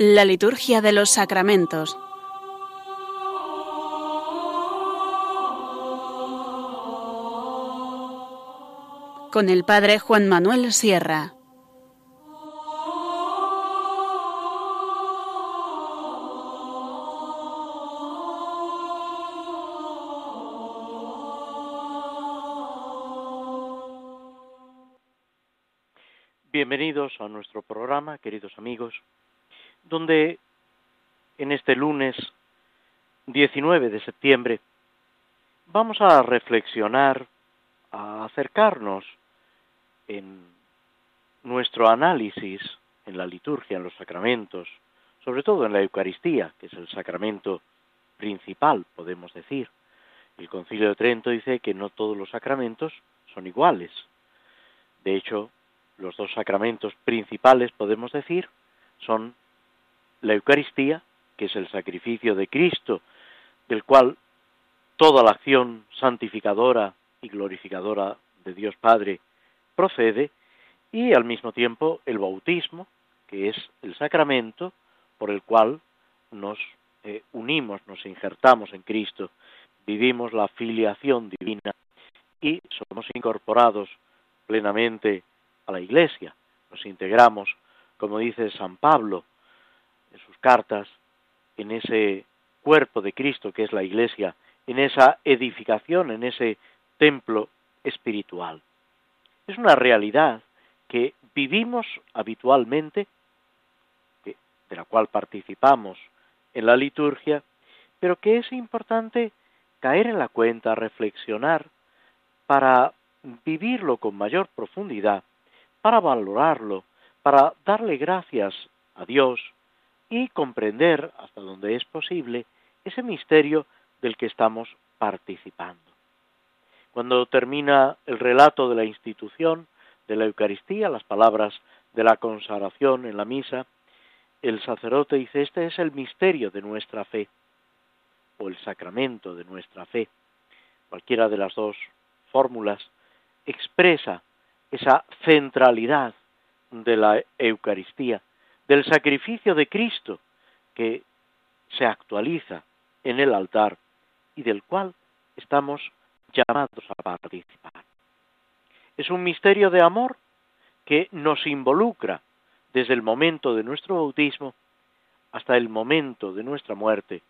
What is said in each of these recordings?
La liturgia de los sacramentos. Con el Padre Juan Manuel Sierra. Bienvenidos a nuestro programa, queridos amigos, donde en este lunes 19 de septiembre vamos a reflexionar, a acercarnos en nuestro análisis en la liturgia, en los sacramentos, sobre todo en la Eucaristía, que es el sacramento principal, podemos decir. El Concilio de Trento dice que no todos los sacramentos son iguales. De hecho, los dos sacramentos principales, podemos decir, son la Eucaristía, que es el sacrificio de Cristo, del cual toda la acción santificadora y glorificadora de Dios Padre procede, y al mismo tiempo el bautismo, que es el sacramento por el cual nos eh, unimos, nos injertamos en Cristo, vivimos la filiación divina y somos incorporados plenamente a la Iglesia, nos integramos, como dice San Pablo cartas, en ese cuerpo de Cristo que es la Iglesia, en esa edificación, en ese templo espiritual. Es una realidad que vivimos habitualmente, de la cual participamos en la liturgia, pero que es importante caer en la cuenta, reflexionar, para vivirlo con mayor profundidad para valorarlo, para darle gracias a Dios y comprender hasta donde es posible ese misterio del que estamos participando. Cuando termina el relato de la institución de la Eucaristía, las palabras de la consagración en la misa, el sacerdote dice, este es el misterio de nuestra fe, o el sacramento de nuestra fe. Cualquiera de las dos fórmulas expresa esa centralidad de la Eucaristía, del sacrificio de Cristo que se actualiza en el altar y del cual estamos llamados a participar. Es un misterio de amor que nos involucra desde el momento de nuestro bautismo hasta el momento de nuestra muerte,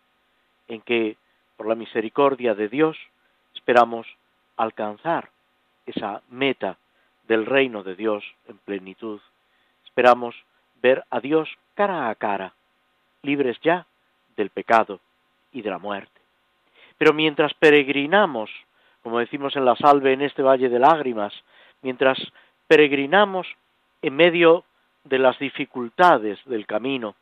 en que, por la misericordia de Dios, esperamos alcanzar esa meta del reino de Dios en plenitud. Esperamos ver a Dios cara a cara, libres ya del pecado y de la muerte. Pero mientras peregrinamos, como decimos en la salve en este valle de lágrimas, mientras peregrinamos en medio de las dificultades del camino,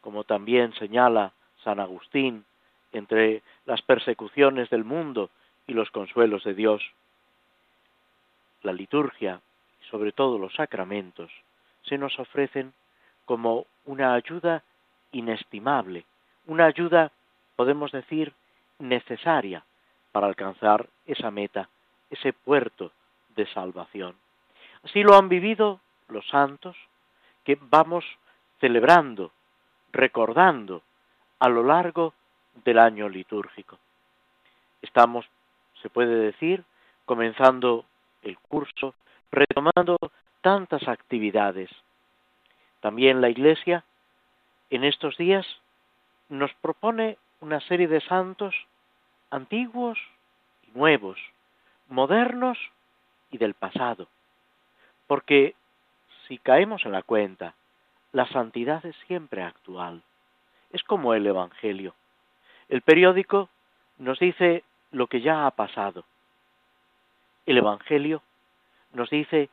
como también señala San Agustín, entre las persecuciones del mundo y los consuelos de Dios, la liturgia y sobre todo los sacramentos se nos ofrecen como una ayuda inestimable, una ayuda, podemos decir, necesaria para alcanzar esa meta, ese puerto de salvación. Así lo han vivido los santos que vamos celebrando, recordando a lo largo del año litúrgico. Estamos, se puede decir, comenzando el curso, retomando tantas actividades. También la Iglesia en estos días nos propone una serie de santos antiguos y nuevos, modernos y del pasado, porque si caemos en la cuenta, la santidad es siempre actual, es como el Evangelio. El periódico nos dice lo que ya ha pasado, el Evangelio nos dice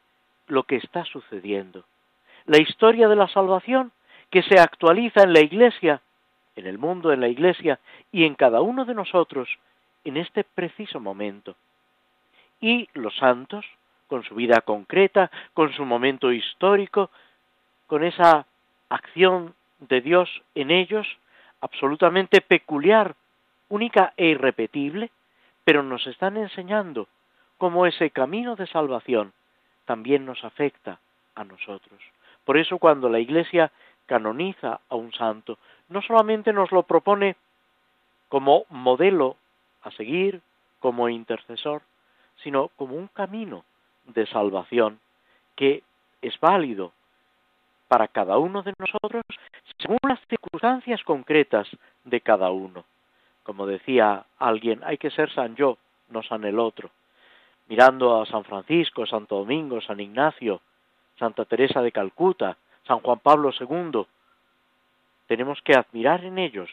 lo que está sucediendo. La historia de la salvación que se actualiza en la Iglesia, en el mundo, en la Iglesia y en cada uno de nosotros en este preciso momento. Y los santos, con su vida concreta, con su momento histórico, con esa acción de Dios en ellos, absolutamente peculiar, única e irrepetible, pero nos están enseñando cómo ese camino de salvación también nos afecta a nosotros. Por eso cuando la Iglesia canoniza a un santo, no solamente nos lo propone como modelo a seguir, como intercesor, sino como un camino de salvación que es válido para cada uno de nosotros según las circunstancias concretas de cada uno. Como decía alguien, hay que ser San yo, no San el otro. Mirando a San Francisco, Santo Domingo, San Ignacio, Santa Teresa de Calcuta, San Juan Pablo II, tenemos que admirar en ellos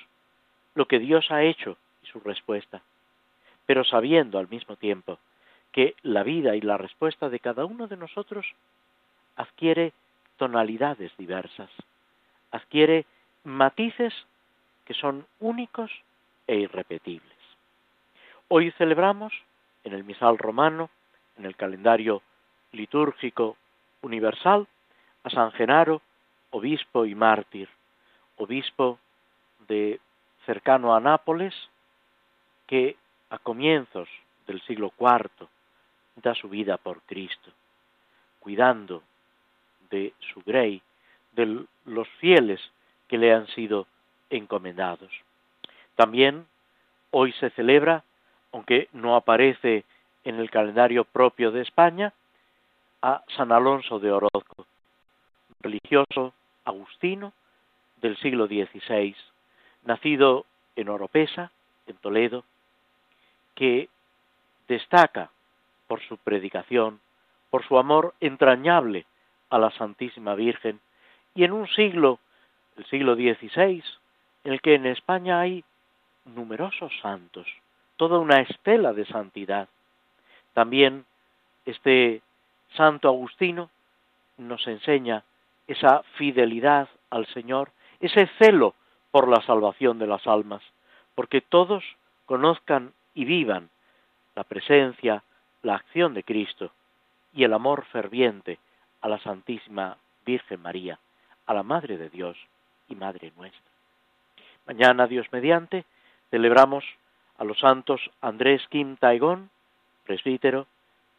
lo que Dios ha hecho y su respuesta, pero sabiendo al mismo tiempo que la vida y la respuesta de cada uno de nosotros adquiere tonalidades diversas, adquiere matices que son únicos e irrepetibles. Hoy celebramos en el misal romano, en el calendario litúrgico universal, a San Genaro, obispo y mártir, obispo de cercano a Nápoles, que a comienzos del siglo IV da su vida por Cristo, cuidando de su grey, de los fieles que le han sido encomendados. También hoy se celebra, aunque no aparece en el calendario propio de España, a San Alonso de Orozco, religioso agustino del siglo XVI, nacido en Oropesa, en Toledo, que destaca por su predicación, por su amor entrañable a la Santísima Virgen, y en un siglo, el siglo XVI, en el que en España hay numerosos santos, toda una estela de santidad. También este Santo Agustino nos enseña esa fidelidad al Señor, ese celo por la salvación de las almas, porque todos conozcan y vivan la presencia, la acción de Cristo y el amor ferviente a la Santísima Virgen María, a la Madre de Dios y Madre nuestra. Mañana, Dios mediante, celebramos a los santos Andrés Kim Taigón, presbítero,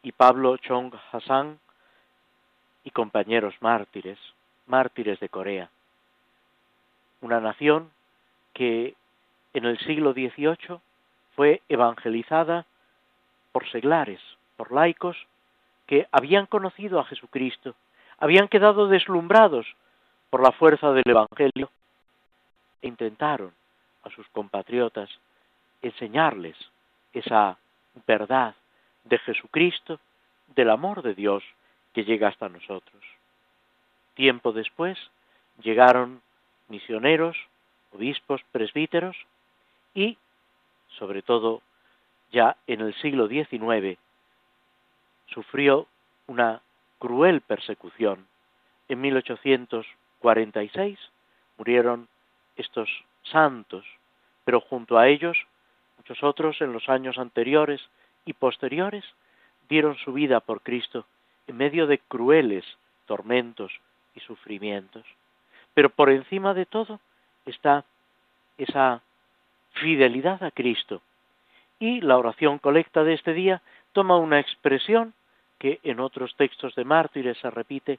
y Pablo Chong Hassan, y compañeros mártires, mártires de Corea. Una nación que en el siglo XVIII fue evangelizada por seglares, por laicos, que habían conocido a Jesucristo, habían quedado deslumbrados por la fuerza del Evangelio e intentaron a sus compatriotas enseñarles esa verdad de Jesucristo, del amor de Dios que llega hasta nosotros. Tiempo después llegaron misioneros, obispos, presbíteros y, sobre todo, ya en el siglo XIX, sufrió una cruel persecución. En 1846 murieron estos santos, pero junto a ellos muchos otros en los años anteriores y posteriores dieron su vida por Cristo en medio de crueles tormentos y sufrimientos. Pero por encima de todo está esa fidelidad a Cristo. Y la oración colecta de este día toma una expresión que en otros textos de mártires se repite,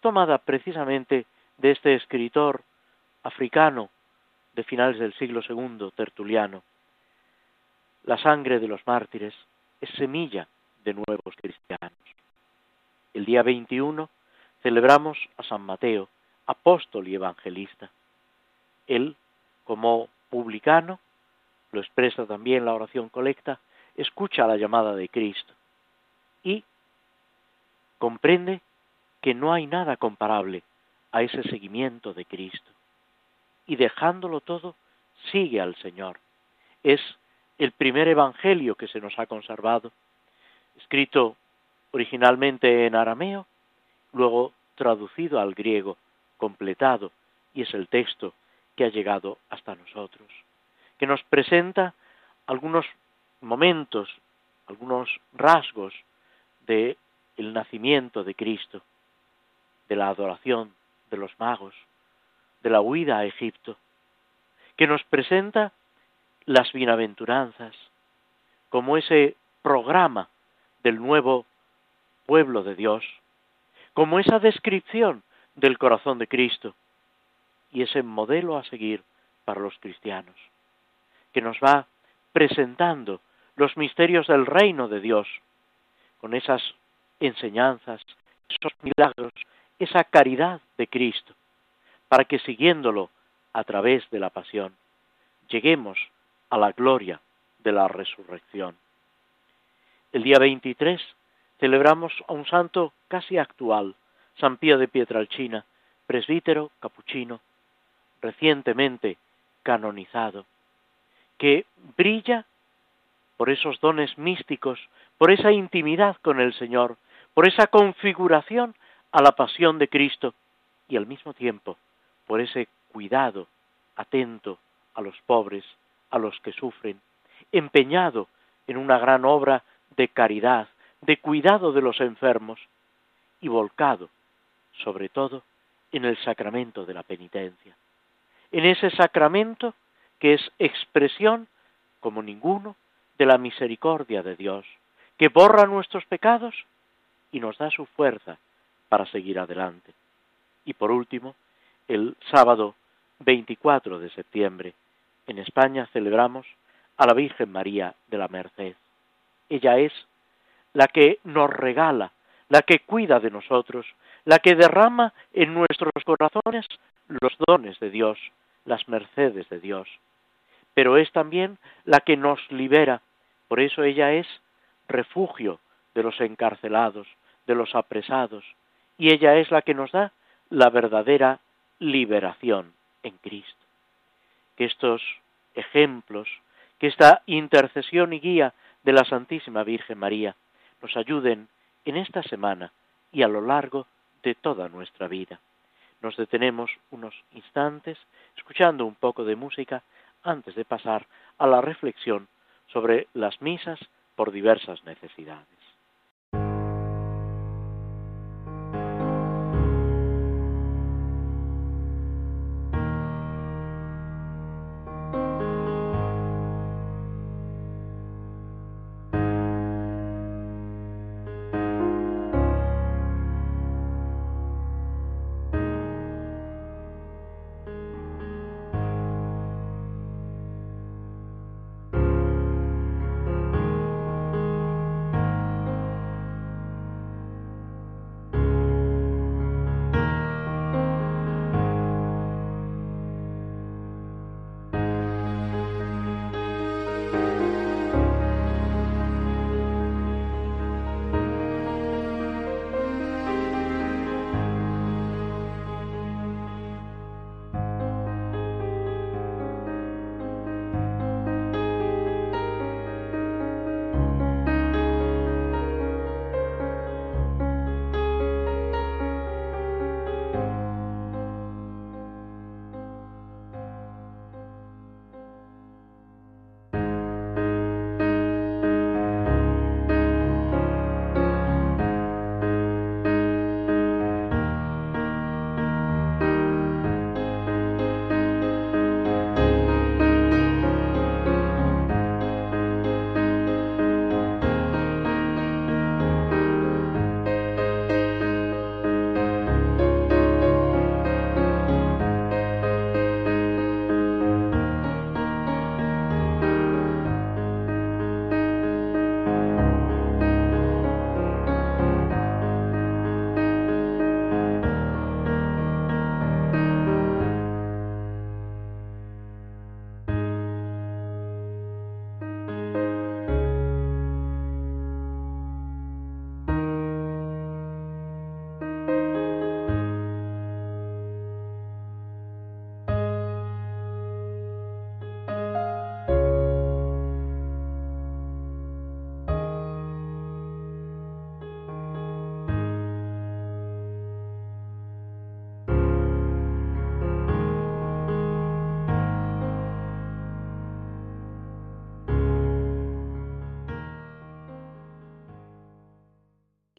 tomada precisamente de este escritor africano de finales del siglo II, Tertuliano. La sangre de los mártires es semilla de nuevos cristianos. El día 21 celebramos a San Mateo, apóstol y evangelista. Él, como publicano, lo expresa también la oración colecta, escucha la llamada de Cristo y comprende que no hay nada comparable a ese seguimiento de Cristo. Y dejándolo todo, sigue al Señor. Es el primer evangelio que se nos ha conservado, escrito originalmente en arameo, luego traducido al griego, completado, y es el texto que ha llegado hasta nosotros, que nos presenta algunos momentos, algunos rasgos de el nacimiento de Cristo, de la adoración de los magos, de la huida a Egipto, que nos presenta las bienaventuranzas como ese programa del nuevo pueblo de Dios, como esa descripción del corazón de Cristo, y ese modelo a seguir para los cristianos, que nos va presentando los misterios del reino de Dios, con esas enseñanzas, esos milagros, esa caridad de Cristo, para que siguiéndolo a través de la pasión, lleguemos a la gloria de la resurrección. El día 23 celebramos a un santo casi actual, San Pío de Pietralcina, presbítero capuchino, recientemente canonizado, que brilla por esos dones místicos, por esa intimidad con el Señor, por esa configuración a la pasión de Cristo y al mismo tiempo por ese cuidado atento a los pobres, a los que sufren, empeñado en una gran obra de caridad, de cuidado de los enfermos y volcado, sobre todo, en el sacramento de la penitencia, en ese sacramento que es expresión, como ninguno, de la misericordia de Dios, que borra nuestros pecados y nos da su fuerza para seguir adelante. Y por último, el sábado 24 de septiembre, en España celebramos a la Virgen María de la Merced. Ella es la que nos regala, la que cuida de nosotros, la que derrama en nuestros corazones los dones de Dios, las mercedes de Dios. Pero es también la que nos libera, por eso ella es refugio de los encarcelados, de los apresados, y ella es la que nos da la verdadera liberación en Cristo. Que estos ejemplos, que esta intercesión y guía de la Santísima Virgen María nos ayuden en esta semana y a lo largo de toda nuestra vida. Nos detenemos unos instantes escuchando un poco de música antes de pasar a la reflexión sobre las misas por diversas necesidades.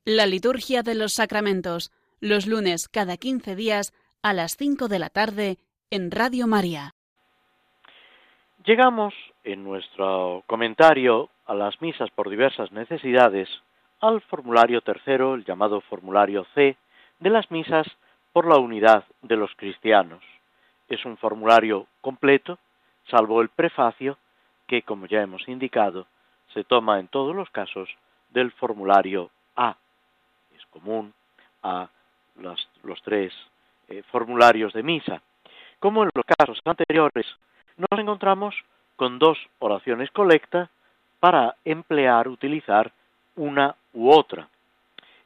La liturgia de los sacramentos, los lunes cada 15 días a las 5 de la tarde en Radio María. Llegamos en nuestro comentario a las misas por diversas necesidades al formulario tercero, el llamado formulario C, de las misas por la unidad de los cristianos. es un formulario completo, salvo el prefacio, que, como ya hemos indicado, se toma en todos los casos del formulario A. Común a los, tres eh, formularios de misa. Como en los casos anteriores, nos encontramos con dos oraciones colecta para emplear, utilizar una u otra.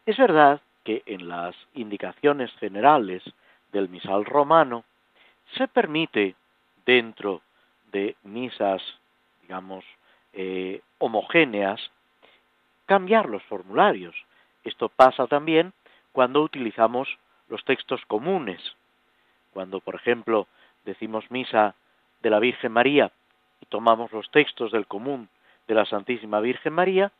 Es verdad que en las indicaciones generales del misal romano se permite dentro de misas, digamos, eh, homogéneas, cambiar los formularios. Esto pasa también cuando utilizamos los textos comunes. Cuando, por ejemplo, decimos misa de la Virgen María y tomamos los textos del común de la Santísima Virgen María,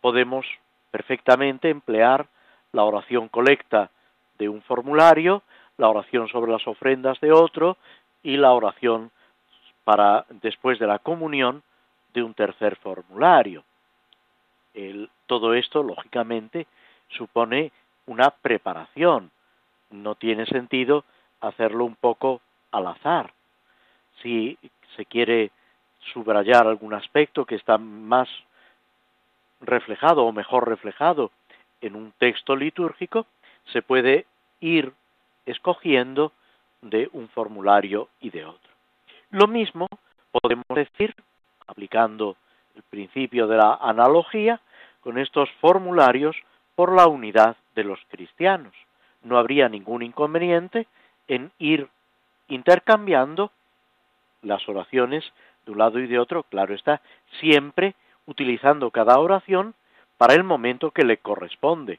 podemos perfectamente emplear la oración colecta de un formulario, la oración sobre las ofrendas de otro y la oración para después de la comunión de un tercer formulario. todo esto, lógicamente, supone una preparación. No tiene sentido hacerlo un poco al azar. Si se quiere subrayar algún aspecto que está más reflejado o mejor reflejado en un texto litúrgico, se puede ir escogiendo de un formulario y de otro. Lo mismo podemos decir, aplicando el principio de la analogía, con estos formularios por la unidad de los cristianos. No habría ningún inconveniente en ir intercambiando las oraciones de un lado y de otro, claro está, siempre utilizando cada oración para el momento que le corresponde.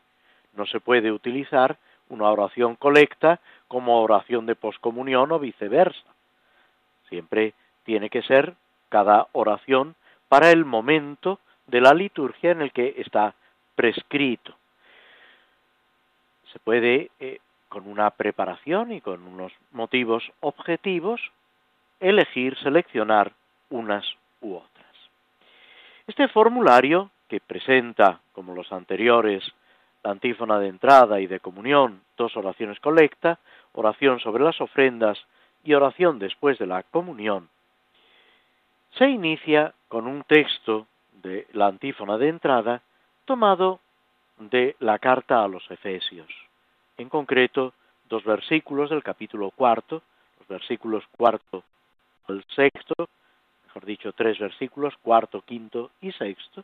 No se puede utilizar una oración colecta como oración de poscomunión o viceversa. Siempre tiene que ser cada oración para el momento de la liturgia en el que está prescrito. Se puede, eh, con una preparación y con unos motivos objetivos, elegir, seleccionar unas u otras. Este formulario, que presenta, como los anteriores, la antífona de entrada y de comunión, dos oraciones colecta, oración sobre las ofrendas y oración después de la comunión, se inicia con un texto de la antífona de entrada tomado de la carta a los Efesios, en concreto dos versículos del capítulo cuarto, los versículos cuarto al sexto, mejor dicho, tres versículos, cuarto, quinto y sexto,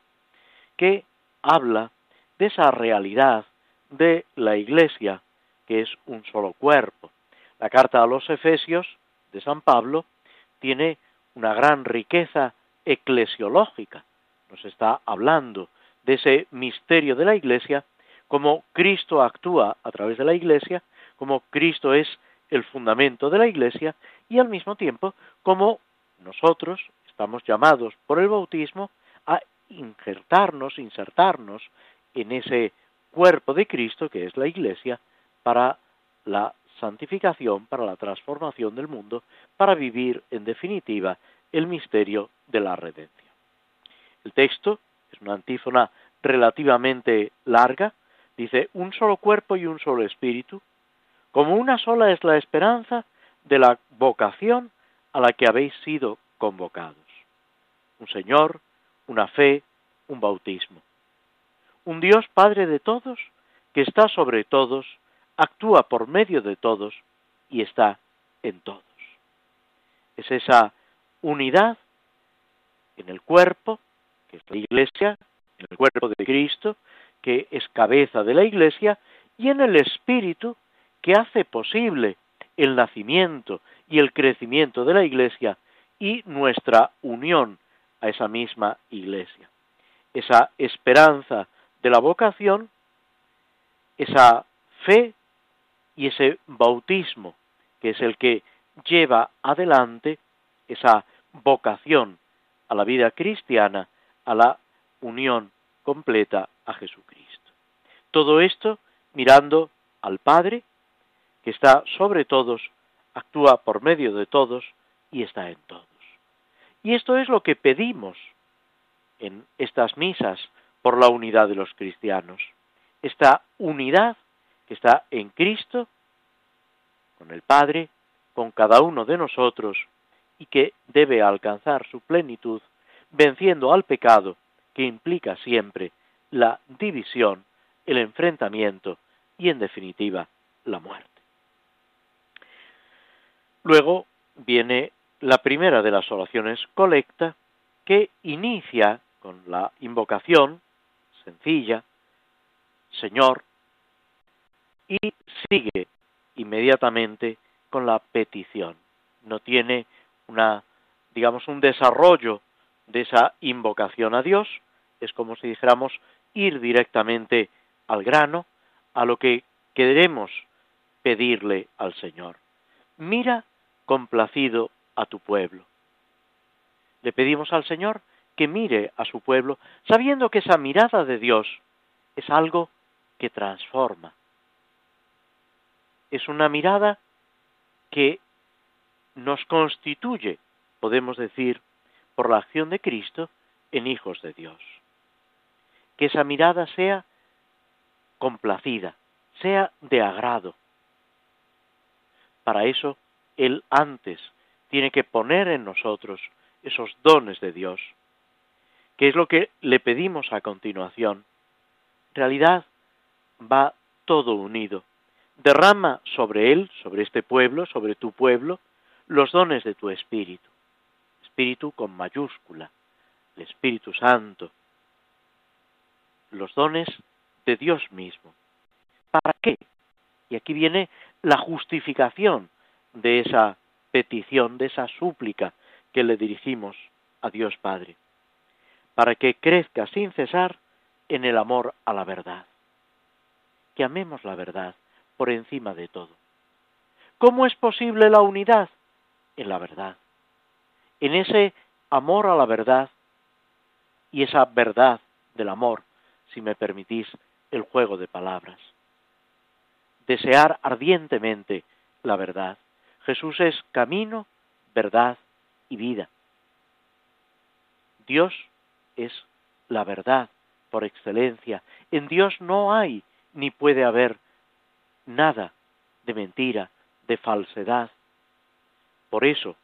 que habla de esa realidad de la Iglesia, que es un solo cuerpo. La carta a los Efesios de San Pablo tiene una gran riqueza eclesiológica. Nos está hablando de ese misterio de la Iglesia, como Cristo actúa a través de la Iglesia, como Cristo es el fundamento de la Iglesia y al mismo tiempo como nosotros estamos llamados por el bautismo a injertarnos, insertarnos en ese cuerpo de Cristo que es la Iglesia para la santificación, para la transformación del mundo, para vivir en definitiva el misterio de la redención. El texto es una antífona relativamente larga, dice un solo cuerpo y un solo espíritu, como una sola es la esperanza de la vocación a la que habéis sido convocados. Un Señor, una fe, un bautismo. Un Dios Padre de todos, que está sobre todos, actúa por medio de todos y está en todos. Es esa unidad en el cuerpo, la Iglesia, en el cuerpo de Cristo, que es cabeza de la Iglesia, y en el Espíritu, que hace posible el nacimiento y el crecimiento de la Iglesia y nuestra unión a esa misma Iglesia. Esa esperanza de la vocación, esa fe y ese bautismo, que es el que lleva adelante esa vocación a la vida cristiana, a la unión completa a Jesucristo. Todo esto mirando al Padre, que está sobre todos, actúa por medio de todos y está en todos. Y esto es lo que pedimos en estas misas por la unidad de los cristianos. Esta unidad que está en Cristo, con el Padre, con cada uno de nosotros y que debe alcanzar su plenitud venciendo al pecado que implica siempre la división, el enfrentamiento y en definitiva la muerte. Luego viene la primera de las oraciones colecta que inicia con la invocación sencilla, Señor, y sigue inmediatamente con la petición. No tiene una, digamos, un desarrollo de esa invocación a Dios, es como si dijéramos ir directamente al grano, a lo que queremos pedirle al Señor. Mira complacido a tu pueblo. Le pedimos al Señor que mire a su pueblo, sabiendo que esa mirada de Dios es algo que transforma. Es una mirada que nos constituye, podemos decir, por la acción de Cristo, en hijos de Dios. Que esa mirada sea complacida, sea de agrado. Para eso, Él antes tiene que poner en nosotros esos dones de Dios, que es lo que le pedimos a continuación. En realidad va todo unido. Derrama sobre Él, sobre este pueblo, sobre tu pueblo, los dones de tu Espíritu. Espíritu con mayúscula, el Espíritu Santo. Los dones de Dios mismo. ¿Para qué? Y aquí viene la justificación de esa petición, de esa súplica que le dirigimos a Dios Padre, para que crezca sin cesar en el amor a la verdad. Que amemos la verdad por encima de todo. ¿Cómo es posible la unidad? En la verdad. En ese amor a la verdad y esa verdad del amor, si me permitís el juego de palabras desear ardientemente la verdad. Jesús es camino, verdad y vida. Dios es la verdad por excelencia. En Dios no hay ni puede haber nada de mentira, de falsedad. Por eso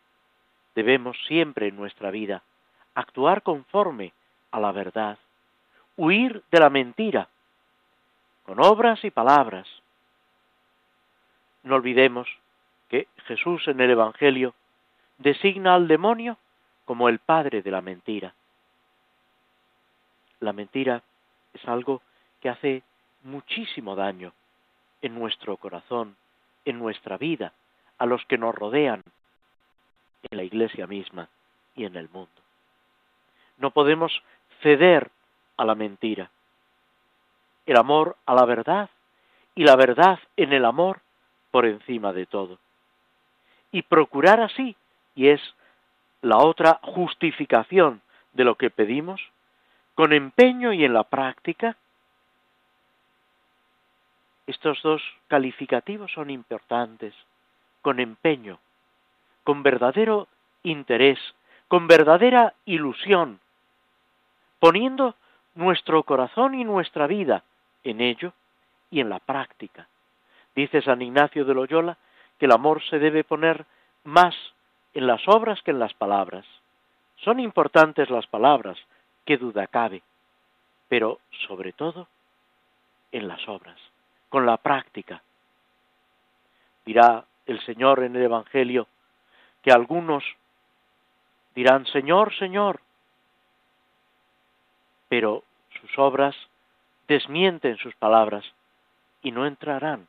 debemos siempre en nuestra vida actuar conforme a la verdad, huir de la mentira, con obras y palabras, no olvidemos que Jesús en el Evangelio designa al demonio como el padre de la mentira. La mentira es algo que hace muchísimo daño en nuestro corazón, en nuestra vida, a los que nos rodean, en la iglesia misma y en el mundo. No podemos ceder a la mentira. El amor a la verdad y la verdad en el amor por encima de todo. Y procurar así, y es la otra justificación de lo que pedimos, con empeño y en la práctica, estos dos calificativos son importantes, con empeño, con verdadero interés, con verdadera ilusión, poniendo nuestro corazón y nuestra vida en ello y en la práctica. Dice San Ignacio de Loyola que el amor se debe poner más en las obras que en las palabras. Son importantes las palabras, qué duda cabe, pero sobre todo en las obras, con la práctica. Dirá el Señor en el Evangelio que algunos dirán, Señor, Señor, pero sus obras desmienten sus palabras y no entrarán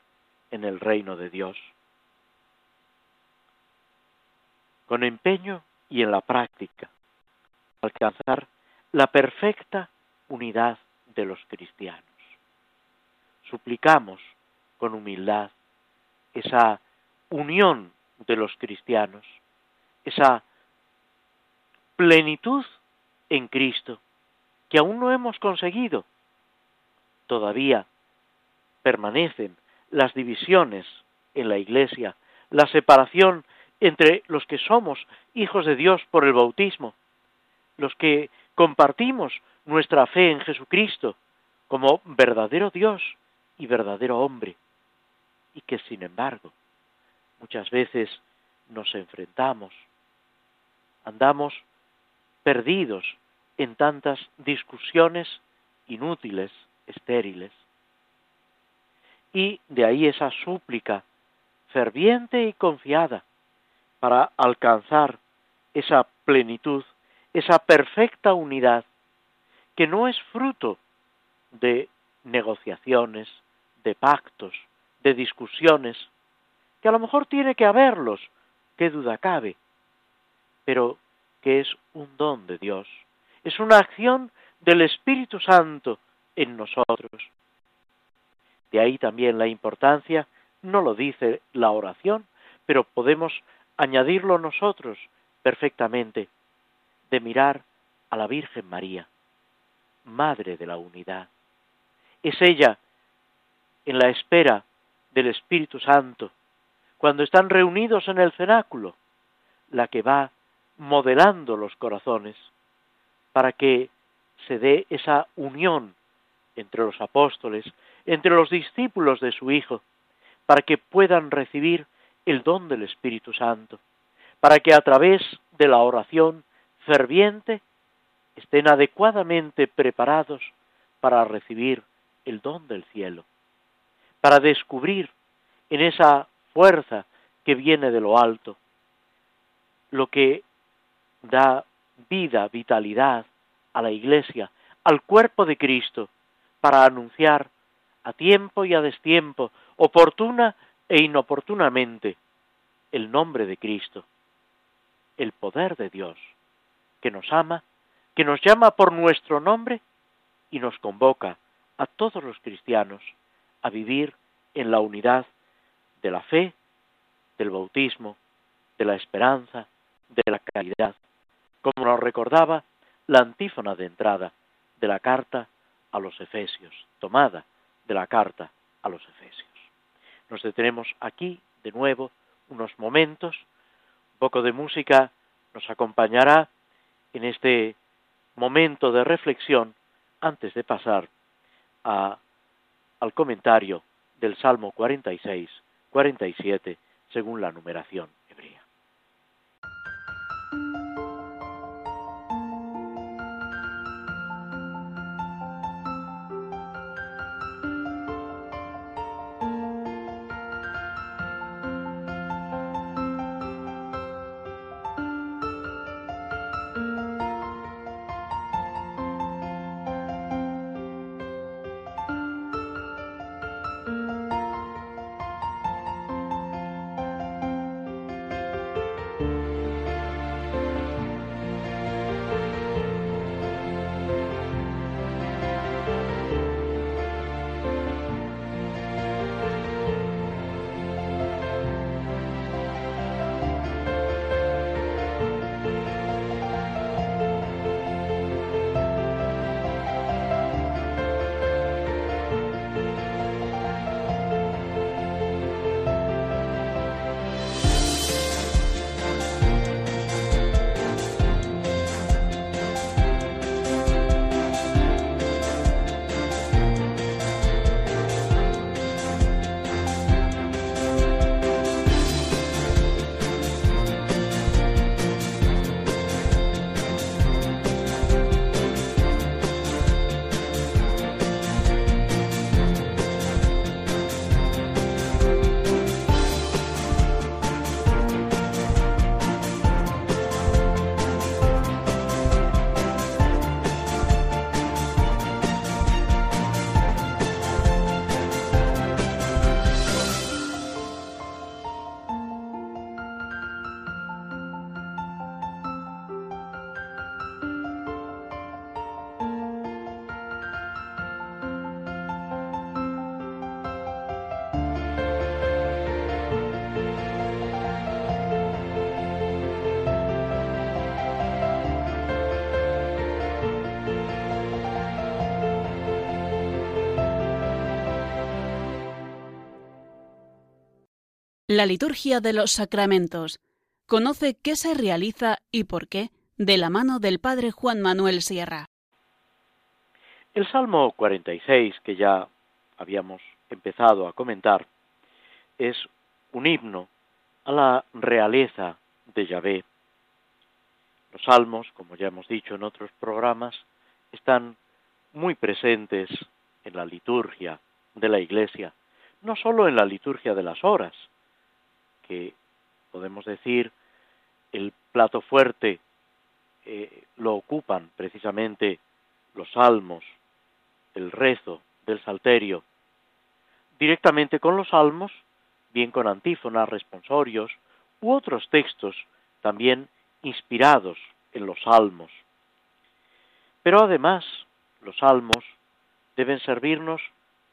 en el reino de Dios. Con empeño y en la práctica, alcanzar la perfecta unidad de los cristianos. Suplicamos con humildad esa unión de los cristianos, esa plenitud en Cristo que aún no hemos conseguido. Todavía permanecen las divisiones en la Iglesia, la separación entre los que somos hijos de Dios por el bautismo, los que compartimos nuestra fe en Jesucristo como verdadero Dios y verdadero hombre, y que sin embargo muchas veces nos enfrentamos. Andamos perdidos en tantas discusiones inútiles, estériles. Y de ahí esa súplica ferviente y confiada para alcanzar esa plenitud, esa perfecta unidad, que no es fruto de negociaciones, de pactos, de discusiones, que a lo mejor tiene que haberlos, qué duda cabe, pero que es un don de Dios, es una acción del Espíritu Santo en nosotros. De ahí también la importancia, no lo dice la oración, pero podemos añadirlo nosotros perfectamente, de mirar a la Virgen María, Madre de la Unidad. Es ella, en la espera del Espíritu Santo, cuando están reunidos en el cenáculo, la que va modelando los corazones para que se dé esa unión entre los apóstoles, entre los discípulos de su Hijo, para que puedan recibir el don del Espíritu Santo, para que a través de la oración ferviente estén adecuadamente preparados para recibir el don del cielo, para descubrir en esa fuerza que viene de lo alto, lo que da vida, vitalidad a la Iglesia, al cuerpo de Cristo, para anunciar a tiempo y a destiempo, oportuna e inoportunamente, el nombre de Cristo, el poder de Dios, que nos ama, que nos llama por nuestro nombre y nos convoca a todos los cristianos a vivir en la unidad de la fe, del bautismo, de la esperanza, de la caridad, como nos recordaba la antífona de entrada de la carta a los Efesios, tomada de la carta a los Efesios. Nos detenemos aquí de nuevo unos momentos, un poco de música nos acompañará en este momento de reflexión antes de pasar a, al comentario del Salmo 46, 47, según la numeración. La liturgia de los sacramentos. Conoce qué se realiza y por qué de la mano del Padre Juan Manuel Sierra. El Salmo 46, que ya habíamos empezado a comentar, es un himno a la realeza de Yahvé. Los salmos, como ya hemos dicho en otros programas, están muy presentes en la liturgia de la Iglesia, no sólo en la liturgia de las horas, podemos decir el plato fuerte eh, lo ocupan precisamente los salmos, el rezo del salterio, directamente con los salmos, bien con antífonas, responsorios u otros textos también inspirados en los salmos. Pero además, los salmos deben servirnos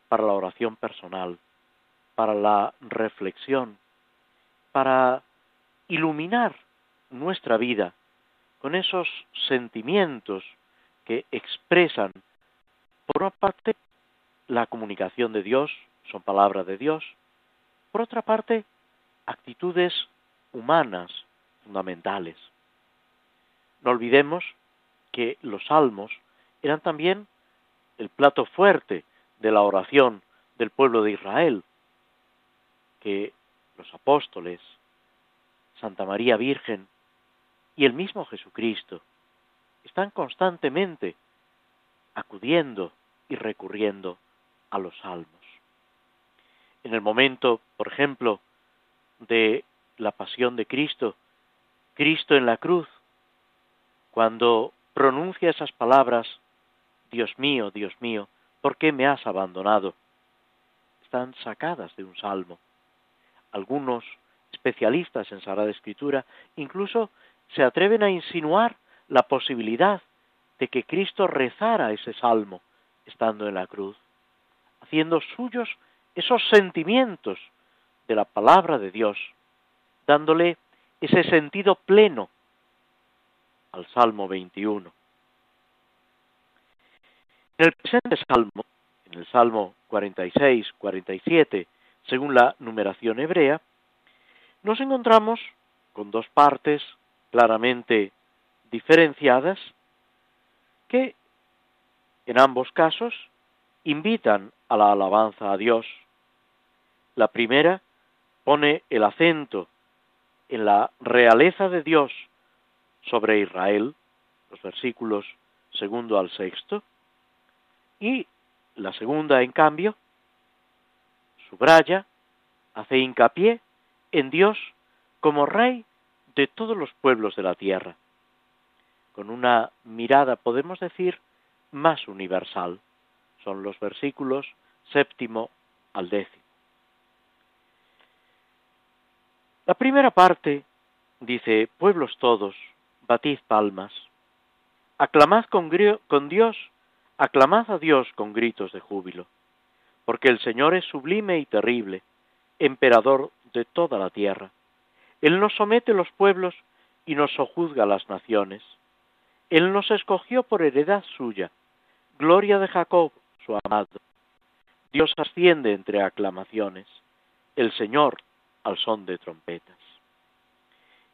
para la oración personal, para la reflexión, para iluminar nuestra vida con esos sentimientos que expresan, por una parte, la comunicación de Dios, son palabras de Dios, por otra parte, actitudes humanas fundamentales. No olvidemos que los salmos eran también el plato fuerte de la oración del pueblo de Israel, que los apóstoles, Santa María Virgen y el mismo Jesucristo están constantemente acudiendo y recurriendo a los salmos. En el momento, por ejemplo, de la pasión de Cristo, Cristo en la cruz, cuando pronuncia esas palabras, Dios mío, Dios mío, ¿por qué me has abandonado? Están sacadas de un salmo. Algunos especialistas en Sagrada Escritura incluso se atreven a insinuar la posibilidad de que Cristo rezara ese salmo estando en la cruz, haciendo suyos esos sentimientos de la palabra de Dios, dándole ese sentido pleno al Salmo 21. En el presente Salmo, en el Salmo 46, 47, según la numeración hebrea, nos encontramos con dos partes claramente diferenciadas que en ambos casos invitan a la alabanza a Dios. La primera pone el acento en la realeza de Dios sobre Israel, los versículos segundo al sexto, y la segunda, en cambio, subraya, hace hincapié en Dios como Rey de todos los pueblos de la tierra, con una mirada, podemos decir, más universal. Son los versículos séptimo al décimo. La primera parte dice, pueblos todos, batid palmas, aclamad con, con Dios, aclamad a Dios con gritos de júbilo, porque el Señor es sublime y terrible, emperador de toda la tierra. Él nos somete los pueblos y nos sojuzga las naciones. Él nos escogió por heredad suya, gloria de Jacob, su amado. Dios asciende entre aclamaciones, el Señor al son de trompetas.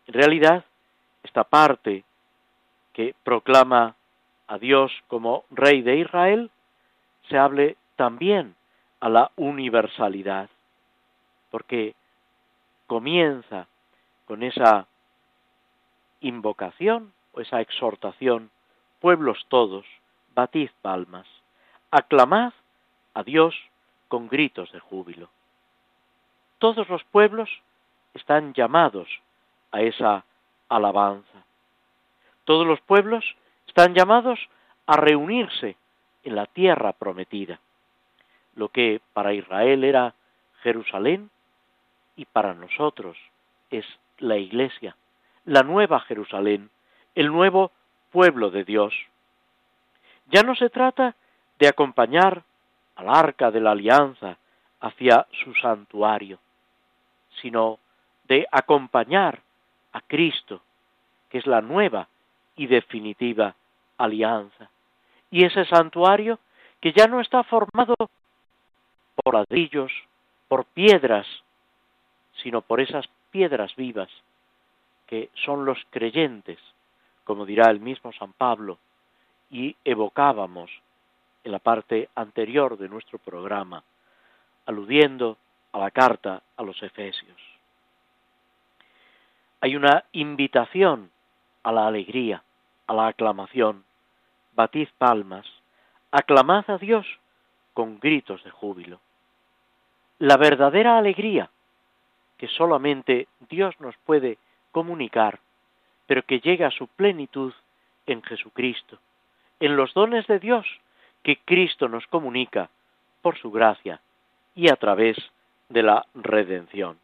En realidad, esta parte que proclama a Dios como Rey de Israel, se hable también a la universalidad, porque comienza con esa invocación o esa exhortación, pueblos todos, batid palmas, aclamad a Dios con gritos de júbilo. Todos los pueblos están llamados a esa alabanza. Todos los pueblos están llamados a reunirse en la tierra prometida. Lo que para Israel era Jerusalén y para nosotros es la iglesia, la nueva Jerusalén, el nuevo pueblo de Dios. Ya no se trata de acompañar al arca de la alianza hacia su santuario, sino de acompañar a Cristo, que es la nueva y definitiva alianza. Y ese santuario que ya no está formado por ladrillos, por piedras, sino por esas piedras vivas que son los creyentes, como dirá el mismo San Pablo, y evocábamos en la parte anterior de nuestro programa, aludiendo a la carta a los Efesios. Hay una invitación a la alegría, a la aclamación. Batid palmas, aclamad a Dios con gritos de júbilo. La verdadera alegría que solamente Dios nos puede comunicar, pero que llega a su plenitud en Jesucristo, en los dones de Dios que Cristo nos comunica por su gracia y a través de la redención.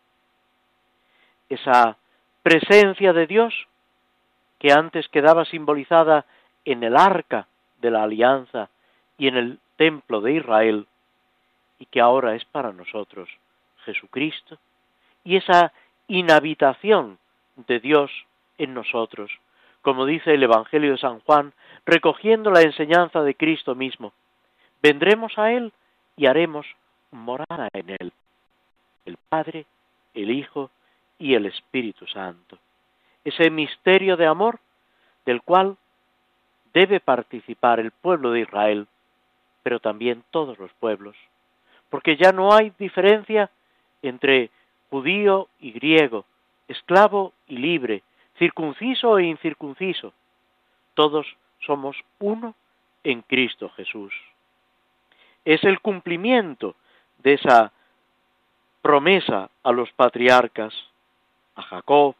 Esa presencia de Dios que antes quedaba simbolizada en el arca de la alianza y en el templo de Israel, y que ahora es para nosotros Jesucristo, y esa inhabitación de Dios en nosotros, como dice el Evangelio de San Juan, recogiendo la enseñanza de Cristo mismo. Vendremos a Él y haremos morada en Él, el Padre, el Hijo y el Espíritu Santo. Ese misterio de amor del cual debe participar el pueblo de Israel, pero también todos los pueblos, porque ya no hay diferencia entre judío y griego, esclavo y libre, circunciso e incircunciso. Todos somos uno en Cristo Jesús. Es el cumplimiento de esa promesa a los patriarcas, a Jacob,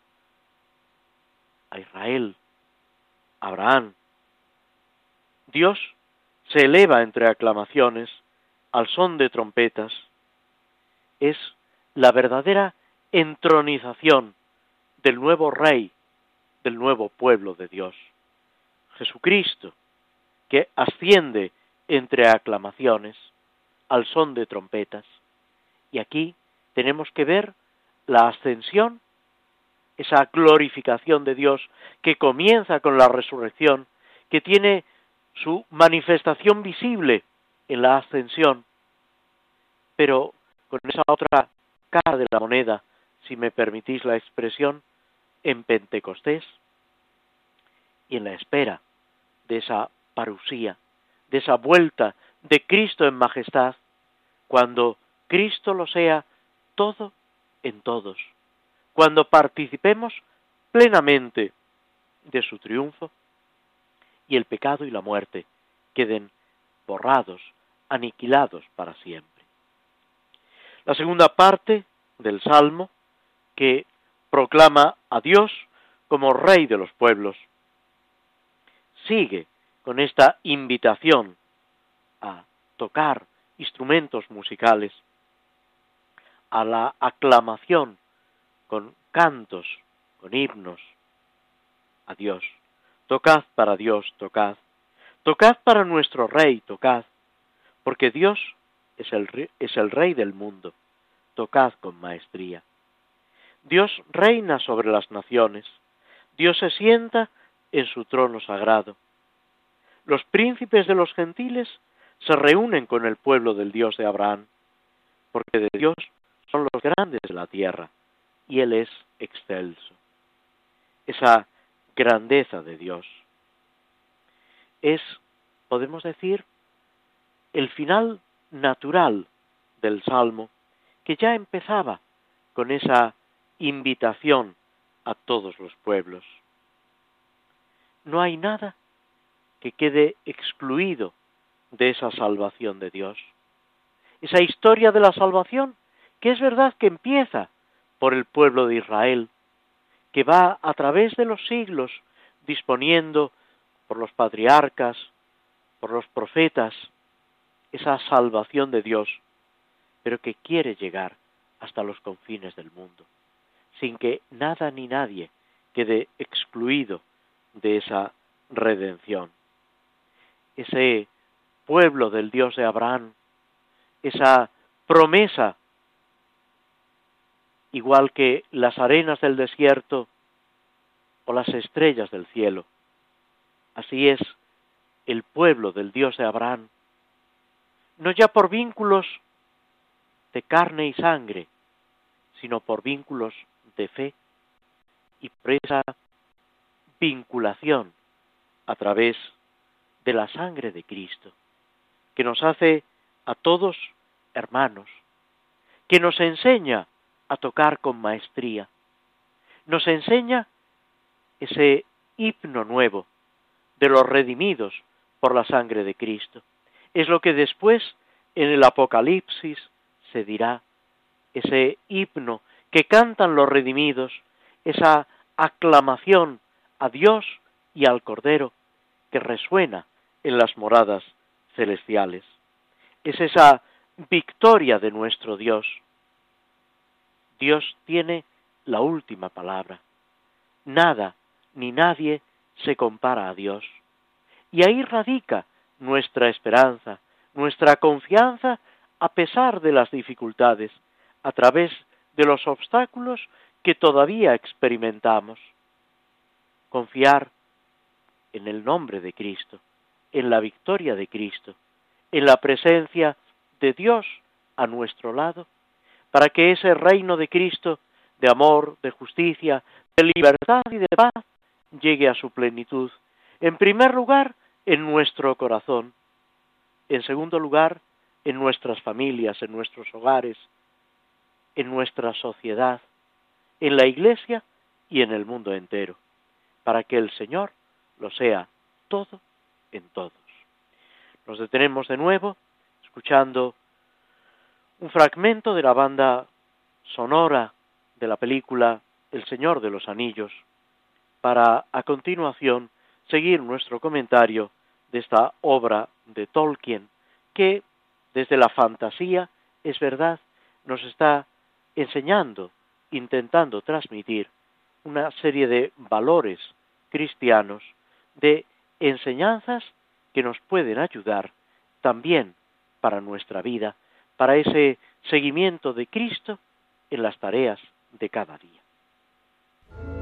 a Israel, a Abraham. Dios se eleva entre aclamaciones al son de trompetas. Es la verdadera entronización del nuevo rey, del nuevo pueblo de Dios. Jesucristo, que asciende entre aclamaciones al son de trompetas. Y aquí tenemos que ver la ascensión, esa glorificación de Dios que comienza con la resurrección, que tiene su manifestación visible en la ascensión, pero con esa otra cara de la moneda, si me permitís la expresión, en Pentecostés y en la espera de esa parusía, de esa vuelta de Cristo en majestad, cuando Cristo lo sea todo en todos, cuando participemos plenamente de su triunfo y el pecado y la muerte queden borrados, aniquilados para siempre. La segunda parte del Salmo, que proclama a Dios como Rey de los pueblos, sigue con esta invitación a tocar instrumentos musicales, a la aclamación con cantos, con himnos a Dios. Tocad para Dios, tocad. Tocad para nuestro Rey, tocad, porque Dios es el, es el Rey del mundo. Tocad con maestría. Dios reina sobre las naciones. Dios se sienta en su trono sagrado. Los príncipes de los gentiles se reúnen con el pueblo del Dios de Abraham, porque de Dios son los grandes de la tierra, y Él es excelso. Esa grandeza de Dios es, podemos decir, el final natural del Salmo, que ya empezaba con esa invitación a todos los pueblos. No hay nada que quede excluido de esa salvación de Dios. Esa historia de la salvación, que es verdad que empieza por el pueblo de Israel, que va a través de los siglos disponiendo por los patriarcas, por los profetas, esa salvación de Dios, pero que quiere llegar hasta los confines del mundo, sin que nada ni nadie quede excluido de esa redención. Ese pueblo del Dios de Abraham, esa promesa, igual que las arenas del desierto o las estrellas del cielo. Así es el pueblo del Dios de Abraham, no ya por vínculos de carne y sangre, sino por vínculos de fe y por esa vinculación a través de la sangre de Cristo que nos hace a todos hermanos, que nos enseña a tocar con maestría. nos enseña ese himno nuevo de los redimidos por la sangre de Cristo. Es lo que después en el Apocalipsis se dirá, ese himno que cantan los redimidos, esa aclamación a Dios y al Cordero que resuena en las moradas celestiales. Es esa victoria de nuestro Dios. Dios tiene la última palabra. Nada ni nadie se compara a Dios. Y ahí radica nuestra esperanza, nuestra confianza a pesar de las dificultades, a través de los obstáculos que todavía experimentamos. Confiar en el nombre de Cristo, en la victoria de Cristo, en la presencia de Dios a nuestro lado, para que ese reino de Cristo, de amor, de justicia, de libertad y de paz, llegue a su plenitud. En primer lugar, en nuestro corazón. En segundo lugar, en nuestras familias, en nuestros hogares, en nuestra sociedad, en la Iglesia y en el mundo entero, para que el Señor lo sea todo en todos. Nos detenemos de nuevo escuchando un fragmento de la banda sonora de la película El Señor de los Anillos, para a continuación seguir nuestro comentario de esta obra de Tolkien, que desde la fantasía, es verdad, nos está enseñando, intentando transmitir una serie de valores cristianos, de enseñanzas que nos pueden ayudar también para nuestra vida, para ese seguimiento de Cristo en las tareas de cada día.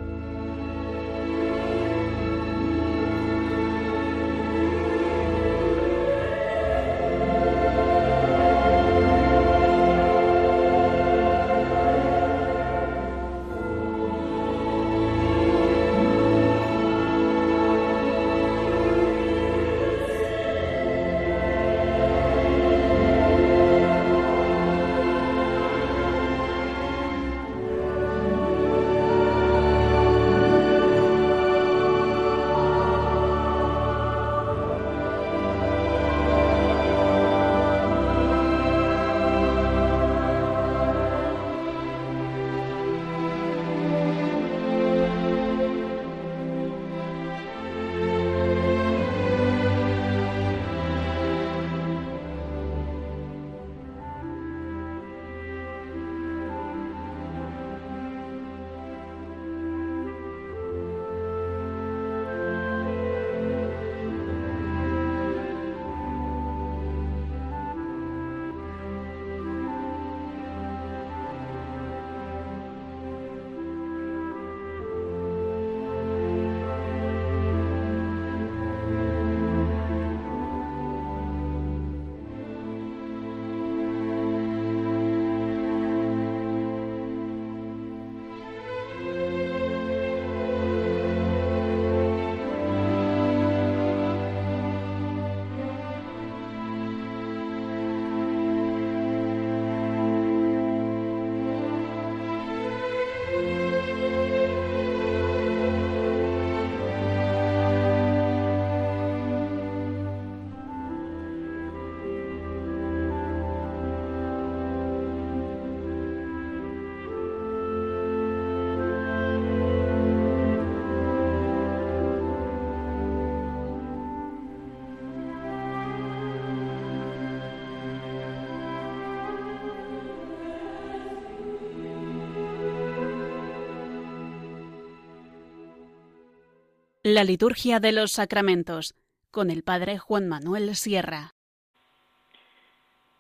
La liturgia de los sacramentos con el padre Juan Manuel Sierra.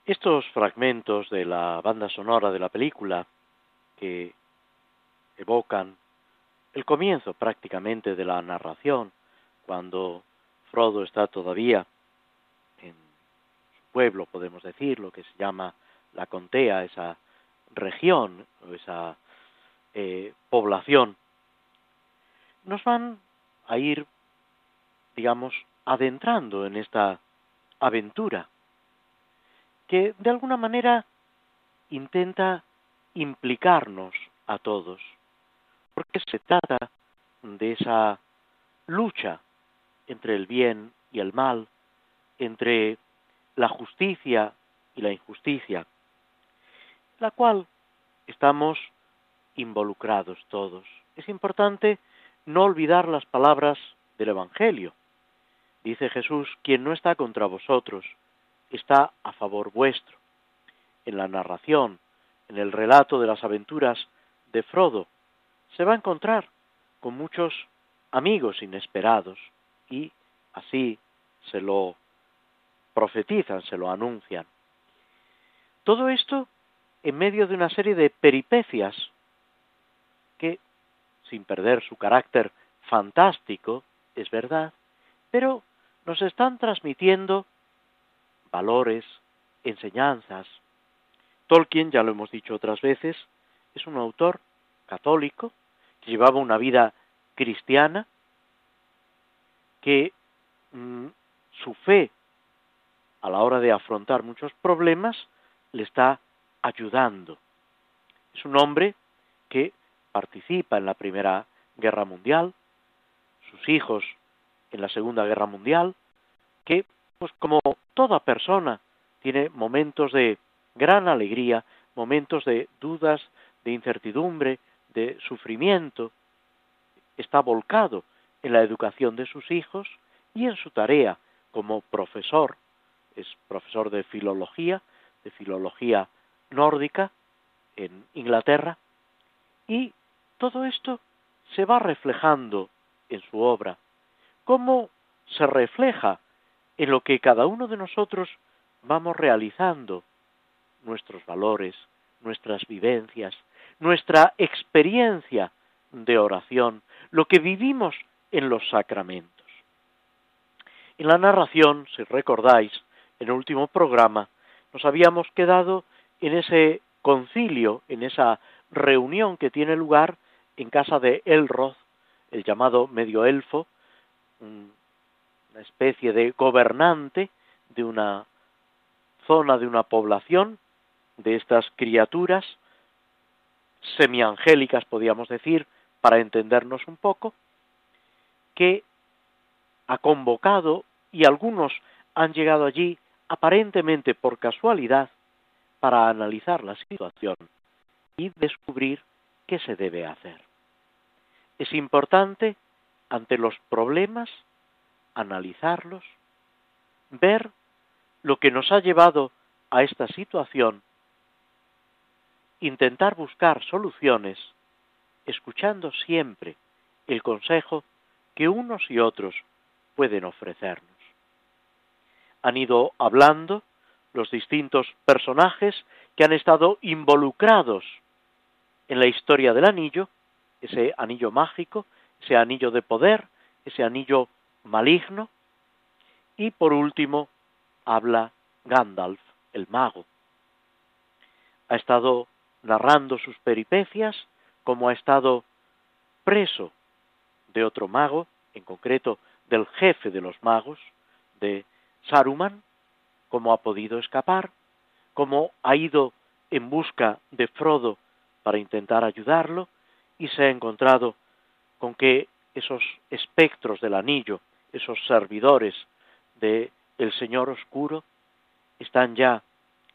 Estos fragmentos de la banda sonora de la película que evocan el comienzo prácticamente de la narración, cuando Frodo está todavía en su pueblo, podemos decir, lo que se llama la Contea, esa región o esa eh, población, nos van a ir, digamos, adentrando en esta aventura, que de alguna manera intenta implicarnos a todos, porque se trata de esa lucha entre el bien y el mal, entre la justicia y la injusticia, la cual estamos involucrados todos. Es importante no olvidar las palabras del Evangelio. Dice Jesús, quien no está contra vosotros, está a favor vuestro. En la narración, en el relato de las aventuras de Frodo, se va a encontrar con muchos amigos inesperados y así se lo profetizan, se lo anuncian. Todo esto en medio de una serie de peripecias sin perder su carácter fantástico, es verdad, pero nos están transmitiendo valores, enseñanzas. Tolkien, ya lo hemos dicho otras veces, es un autor católico que llevaba una vida cristiana, que mm, su fe a la hora de afrontar muchos problemas le está ayudando. Es un hombre que participa en la Primera Guerra Mundial, sus hijos en la Segunda Guerra Mundial, que, pues como toda persona, tiene momentos de gran alegría, momentos de dudas, de incertidumbre, de sufrimiento, está volcado en la educación de sus hijos y en su tarea como profesor, es profesor de filología, de filología nórdica en Inglaterra, y todo esto se va reflejando en su obra. ¿Cómo se refleja en lo que cada uno de nosotros vamos realizando? Nuestros valores, nuestras vivencias, nuestra experiencia de oración, lo que vivimos en los sacramentos. En la narración, si recordáis, en el último programa, nos habíamos quedado en ese concilio, en esa reunión que tiene lugar en casa de Elroth, el llamado medio elfo, una especie de gobernante de una zona, de una población, de estas criaturas semiangélicas, podríamos decir, para entendernos un poco, que ha convocado y algunos han llegado allí aparentemente por casualidad para analizar la situación y descubrir qué se debe hacer. Es importante, ante los problemas, analizarlos, ver lo que nos ha llevado a esta situación, intentar buscar soluciones, escuchando siempre el consejo que unos y otros pueden ofrecernos. Han ido hablando los distintos personajes que han estado involucrados en la historia del anillo, ese anillo mágico, ese anillo de poder, ese anillo maligno, y por último habla Gandalf, el mago. Ha estado narrando sus peripecias, como ha estado preso de otro mago, en concreto del jefe de los magos, de Saruman, cómo ha podido escapar, cómo ha ido en busca de Frodo para intentar ayudarlo y se ha encontrado con que esos espectros del anillo, esos servidores de el Señor Oscuro, están ya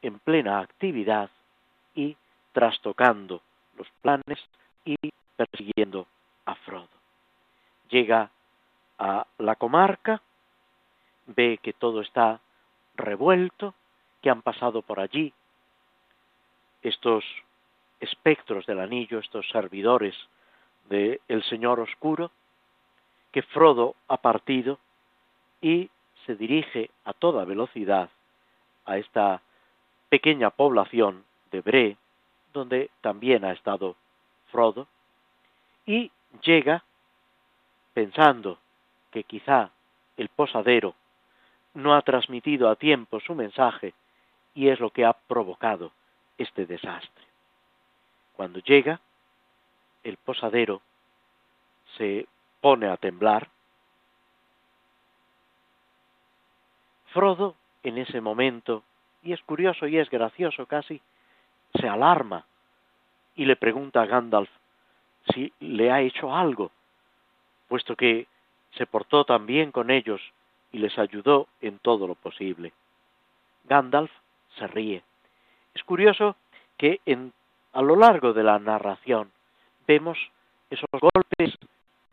en plena actividad y trastocando los planes y persiguiendo a Frodo. Llega a la comarca, ve que todo está revuelto, que han pasado por allí estos espectros del anillo, estos servidores del Señor Oscuro, que Frodo ha partido y se dirige a toda velocidad a esta pequeña población de Bre, donde también ha estado Frodo, y llega pensando que quizá el posadero no ha transmitido a tiempo su mensaje y es lo que ha provocado este desastre. Cuando llega, el posadero se pone a temblar. Frodo, en ese momento, y es curioso y es gracioso casi, se alarma y le pregunta a Gandalf, si le ha hecho algo, puesto que se portó tan bien con ellos y les ayudó en todo lo posible. Gandalf se ríe. Es curioso que en, a lo largo de la narración vemos esos golpes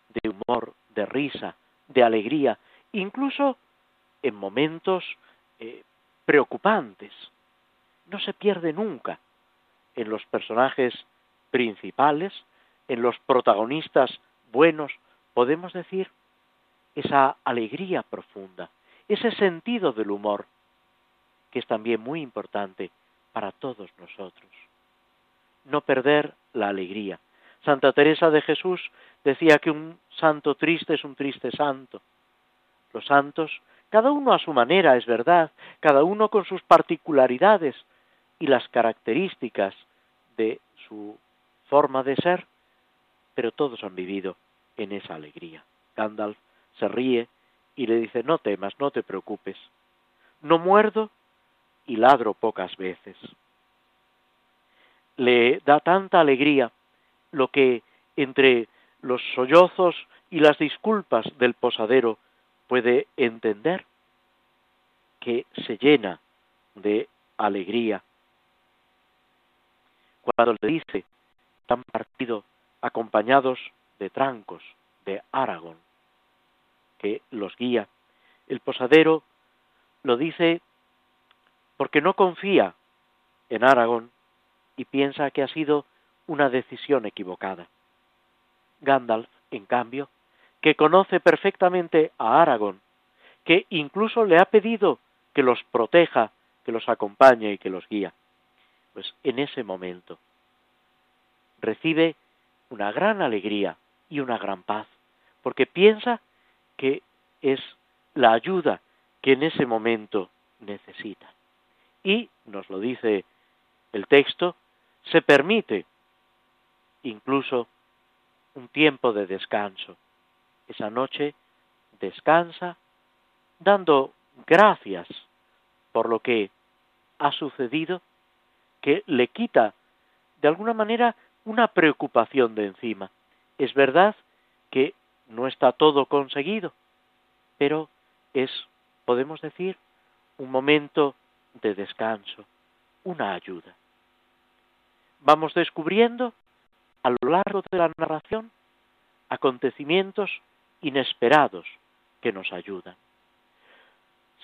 de humor, de risa, de alegría, incluso en momentos eh, preocupantes. No se pierde nunca en los personajes principales, en los protagonistas buenos, podemos decir, esa alegría profunda, ese sentido del humor, que es también muy importante para todos nosotros. No perder la alegría. Santa Teresa de Jesús decía que un santo triste es un triste santo. Los santos, cada uno a su manera, es verdad, cada uno con sus particularidades y las características de su forma de ser, pero todos han vivido en esa alegría. Gandalf se ríe y le dice, no temas, no te preocupes. No muerdo y ladro pocas veces. Le da tanta alegría lo que entre los sollozos y las disculpas del posadero puede entender que se llena de alegría. Cuando le dice, están partido acompañados de trancos de Aragón, que los guía. El posadero lo dice porque no confía en Aragón y piensa que ha sido una decisión equivocada. Gandalf, en cambio, que conoce perfectamente a Aragón, que incluso le ha pedido que los proteja, que los acompañe y que los guía, pues en ese momento recibe una gran alegría y una gran paz, porque piensa que es la ayuda que en ese momento necesita. Y, nos lo dice el texto, se permite incluso un tiempo de descanso. Esa noche descansa dando gracias por lo que ha sucedido, que le quita de alguna manera una preocupación de encima. Es verdad que no está todo conseguido, pero es, podemos decir, un momento de descanso, una ayuda. Vamos descubriendo a lo largo de la narración acontecimientos inesperados que nos ayudan.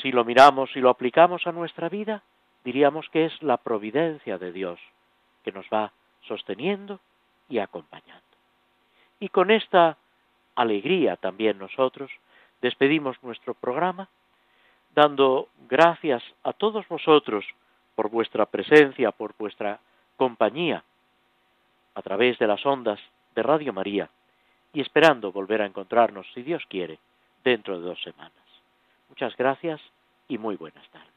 Si lo miramos y lo aplicamos a nuestra vida, diríamos que es la providencia de Dios que nos va sosteniendo y acompañando. Y con esta alegría también nosotros despedimos nuestro programa dando gracias a todos vosotros por vuestra presencia, por vuestra compañía a través de las ondas de Radio María y esperando volver a encontrarnos, si Dios quiere, dentro de dos semanas. Muchas gracias y muy buenas tardes.